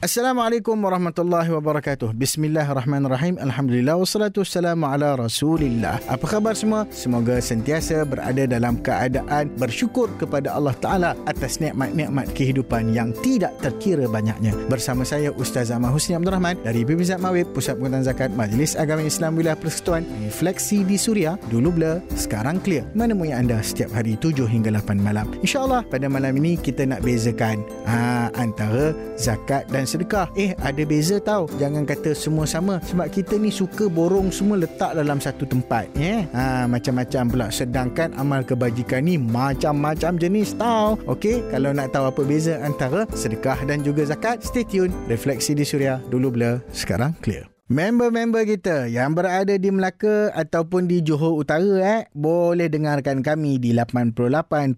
Assalamualaikum warahmatullahi wabarakatuh. Bismillahirrahmanirrahim. Alhamdulillah wassalatu wassalamu ala Rasulillah. Apa khabar semua? Semoga sentiasa berada dalam keadaan bersyukur kepada Allah Taala atas nikmat-nikmat kehidupan yang tidak terkira banyaknya. Bersama saya Ustaz Ahmad Husni Abdul Rahman dari PBZ Mawib Pusat Pengurusan Zakat Majlis Agama Islam Wilayah Persekutuan Refleksi di Suria dulu blur sekarang clear menemui anda setiap hari 7 hingga 8 malam. InsyaAllah pada malam ini kita nak bezakan aa, antara zakat dan sedekah. Eh, ada beza tau. Jangan kata semua sama. Sebab kita ni suka borong semua letak dalam satu tempat. Eh? Ha, macam-macam pula. Sedangkan amal kebajikan ni macam-macam jenis tau. Okey, kalau nak tahu apa beza antara sedekah dan juga zakat, stay tune. Refleksi di Suria. Dulu blur, sekarang clear. Member-member kita yang berada di Melaka ataupun di Johor Utara eh boleh dengarkan kami di 88.5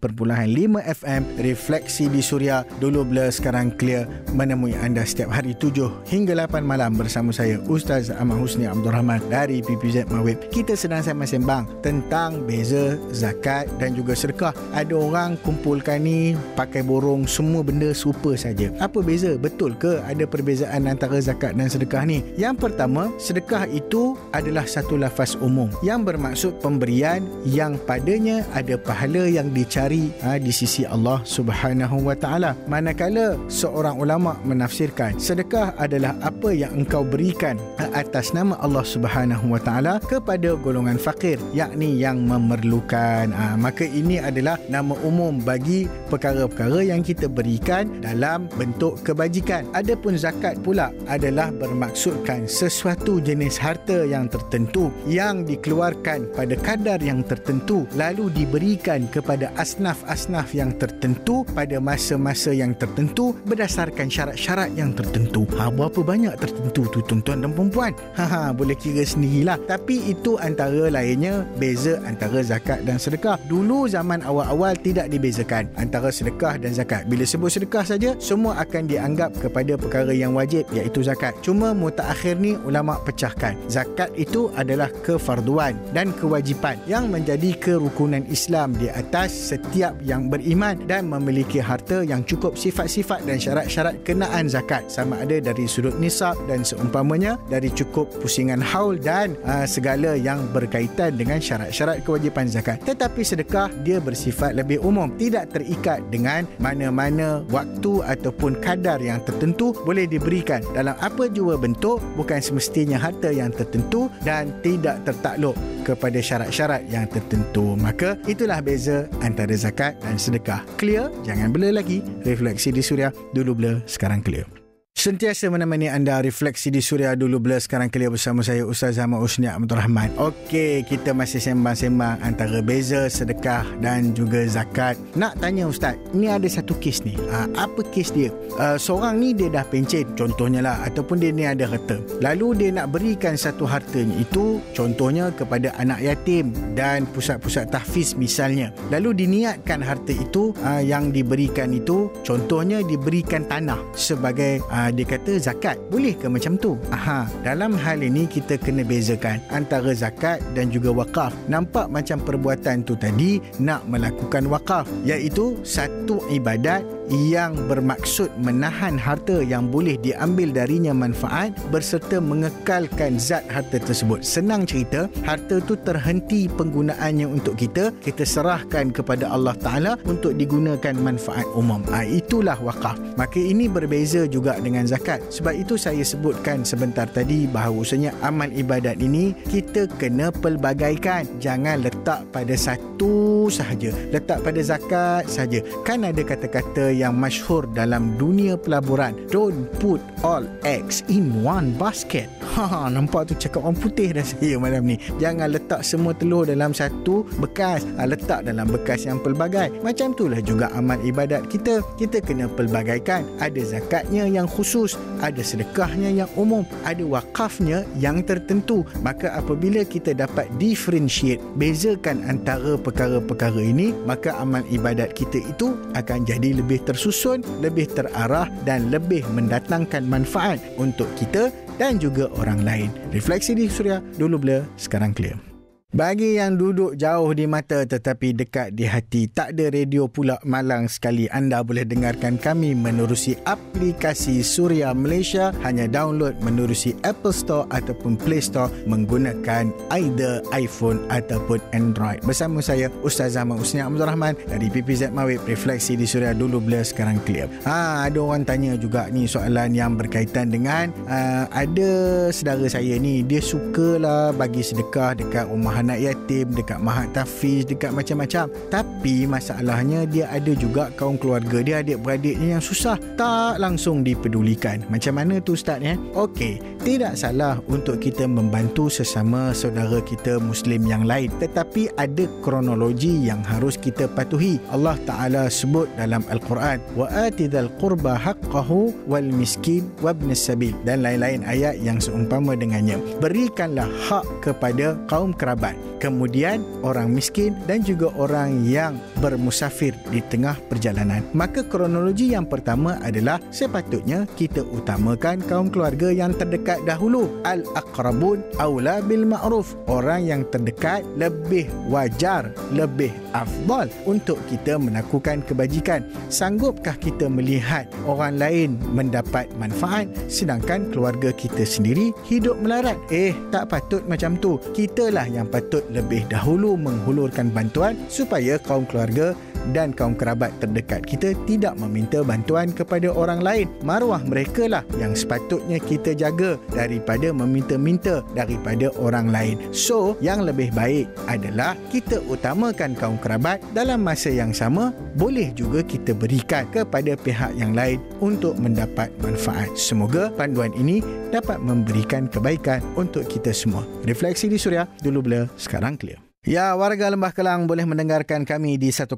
FM Refleksi di Suria dulu blur sekarang clear menemui anda setiap hari 7 hingga 8 malam bersama saya Ustaz Ahmad Husni Abdul Rahman dari PPZ Mawib. Kita sedang sembang-sembang tentang beza zakat dan juga sedekah. Ada orang kumpulkan ni pakai borong semua benda serupa saja. Apa beza? Betul ke ada perbezaan antara zakat dan sedekah ni? Yang pertama pertama, sedekah itu adalah satu lafaz umum yang bermaksud pemberian yang padanya ada pahala yang dicari ha, di sisi Allah Subhanahu Wa Taala. Manakala seorang ulama menafsirkan sedekah adalah apa yang engkau berikan atas nama Allah Subhanahu Wa Taala kepada golongan fakir, yakni yang memerlukan. Ha, maka ini adalah nama umum bagi perkara-perkara yang kita berikan dalam bentuk kebajikan. Adapun zakat pula adalah bermaksudkan sesuatu sesuatu jenis harta yang tertentu yang dikeluarkan pada kadar yang tertentu lalu diberikan kepada asnaf-asnaf yang tertentu pada masa-masa yang tertentu berdasarkan syarat-syarat yang tertentu. Ha, berapa banyak tertentu tu tuan-tuan dan perempuan? Ha, ha, boleh kira sendirilah. Tapi itu antara lainnya beza antara zakat dan sedekah. Dulu zaman awal-awal tidak dibezakan antara sedekah dan zakat. Bila sebut sedekah saja, semua akan dianggap kepada perkara yang wajib iaitu zakat. Cuma mutaakhir ni ulama pecahkan. Zakat itu adalah kefarduan dan kewajipan yang menjadi kerukunan Islam di atas setiap yang beriman dan memiliki harta yang cukup sifat-sifat dan syarat-syarat kenaan zakat sama ada dari sudut nisab dan seumpamanya dari cukup pusingan haul dan uh, segala yang berkaitan dengan syarat-syarat kewajipan zakat. Tetapi sedekah dia bersifat lebih umum, tidak terikat dengan mana-mana waktu ataupun kadar yang tertentu boleh diberikan dalam apa jua bentuk bukan semestinya harta yang tertentu dan tidak tertakluk kepada syarat-syarat yang tertentu. Maka itulah beza antara zakat dan sedekah. Clear? Jangan blur lagi. Refleksi di suria. Dulu blur, sekarang clear. Sentiasa menemani anda refleksi di Suria dulu bila sekarang clear bersama saya Ustaz Ahmad Usni Abdul Rahman. Okey, kita masih sembang-sembang antara beza sedekah dan juga zakat. Nak tanya Ustaz, ni ada satu kes ni. Ha, apa kes dia? Uh, seorang ni dia dah pencen contohnya lah ataupun dia ni ada harta. Lalu dia nak berikan satu hartanya itu contohnya kepada anak yatim dan pusat-pusat tahfiz misalnya. Lalu diniatkan harta itu uh, yang diberikan itu contohnya diberikan tanah sebagai dia kata zakat. Boleh ke macam tu? Aha, dalam hal ini kita kena bezakan antara zakat dan juga wakaf. Nampak macam perbuatan tu tadi nak melakukan wakaf iaitu satu ibadat yang bermaksud menahan harta yang boleh diambil darinya manfaat berserta mengekalkan zat harta tersebut. Senang cerita, harta tu terhenti penggunaannya untuk kita, kita serahkan kepada Allah Taala untuk digunakan manfaat umum. Ha, itulah wakaf. Maka ini berbeza juga dengan zakat. Sebab itu saya sebutkan sebentar tadi bahawasanya amal ibadat ini kita kena pelbagaikan. Jangan letak pada satu sahaja. Letak pada zakat saja. Kan ada kata-kata yang masyhur dalam dunia pelaburan. Don't put all eggs in one basket. Ha, nampak tu cakap orang putih dah saya malam ni. Jangan letak semua telur dalam satu bekas. Ha, letak dalam bekas yang pelbagai. Macam itulah juga amal ibadat kita. Kita kena pelbagaikan. Ada zakatnya yang khusus. Ada sedekahnya yang umum. Ada wakafnya yang tertentu. Maka apabila kita dapat differentiate, bezakan antara perkara-perkara ini, maka amal ibadat kita itu akan jadi lebih tersusun, lebih terarah dan lebih mendatangkan manfaat untuk kita dan juga orang lain. Refleksi di Suria dulu blur, sekarang clear. Bagi yang duduk jauh di mata tetapi dekat di hati, tak ada radio pula malang sekali. Anda boleh dengarkan kami menerusi aplikasi Suria Malaysia. Hanya download menerusi Apple Store ataupun Play Store menggunakan either iPhone ataupun Android. Bersama saya, Ustaz Zaman Usni Abdul Rahman dari PPZ Mawib. Refleksi di Suria dulu blur sekarang clear. Ha, ada orang tanya juga ni soalan yang berkaitan dengan uh, ada saudara saya ni, dia sukalah bagi sedekah dekat rumah anak yatim, dekat mahat tafiz, dekat macam-macam. Tapi masalahnya dia ada juga kaum keluarga dia, adik-beradiknya yang susah. Tak langsung dipedulikan. Macam mana tu Ustaz ya? Okey, tidak salah untuk kita membantu sesama saudara kita Muslim yang lain. Tetapi ada kronologi yang harus kita patuhi. Allah Ta'ala sebut dalam Al-Quran, وَآتِ ذَا الْقُرْبَ حَقَّهُ وَالْمِسْكِينَ وَابْنَ السَّبِيلِ dan lain-lain ayat yang seumpama dengannya. Berikanlah hak kepada kaum kerabat kemudian orang miskin dan juga orang yang bermusafir di tengah perjalanan. Maka kronologi yang pertama adalah sepatutnya kita utamakan kaum keluarga yang terdekat dahulu. Al-aqrabun aula bil ma'ruf. Orang yang terdekat lebih wajar, lebih afdal untuk kita melakukan kebajikan. Sanggupkah kita melihat orang lain mendapat manfaat sedangkan keluarga kita sendiri hidup melarat? Eh, tak patut macam tu. Kitalah yang patut lebih dahulu menghulurkan bantuan supaya kaum keluarga dan kaum kerabat terdekat kita tidak meminta bantuan kepada orang lain. Maruah mereka lah yang sepatutnya kita jaga daripada meminta-minta daripada orang lain. So, yang lebih baik adalah kita utamakan kaum kerabat dalam masa yang sama boleh juga kita berikan kepada pihak yang lain untuk mendapat manfaat. Semoga panduan ini dapat memberikan kebaikan untuk kita semua. Refleksi di Suria, dulu bila, sekarang clear. Ya, warga Lembah Kelang boleh mendengarkan kami di 105.3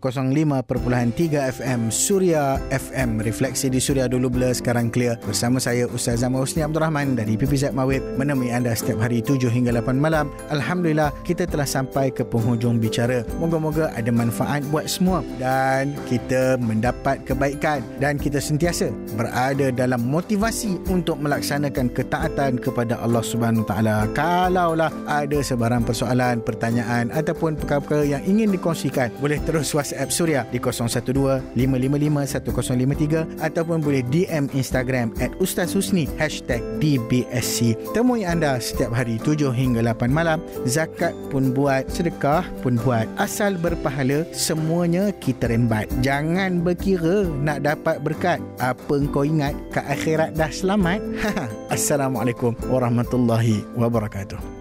FM Surya FM. Refleksi di Surya dulu bila sekarang clear. Bersama saya Ustaz Zaman Husni Abdul Rahman dari PPZ Mawib menemui anda setiap hari 7 hingga 8 malam. Alhamdulillah, kita telah sampai ke penghujung bicara. Moga-moga ada manfaat buat semua dan kita mendapat kebaikan dan kita sentiasa berada dalam motivasi untuk melaksanakan ketaatan kepada Allah Subhanahu Taala. Kalaulah ada sebarang persoalan, pertanyaan ataupun perkara-perkara yang ingin dikongsikan boleh terus WhatsApp Suria di 012-555-1053 ataupun boleh DM Instagram at Ustaz Husni hashtag DBSC temui anda setiap hari 7 hingga 8 malam. Zakat pun buat sedekah pun buat. Asal berpahala semuanya kita rembat. Jangan berkira nak dapat berkat. Apa kau ingat ke akhirat dah selamat? Assalamualaikum warahmatullahi wabarakatuh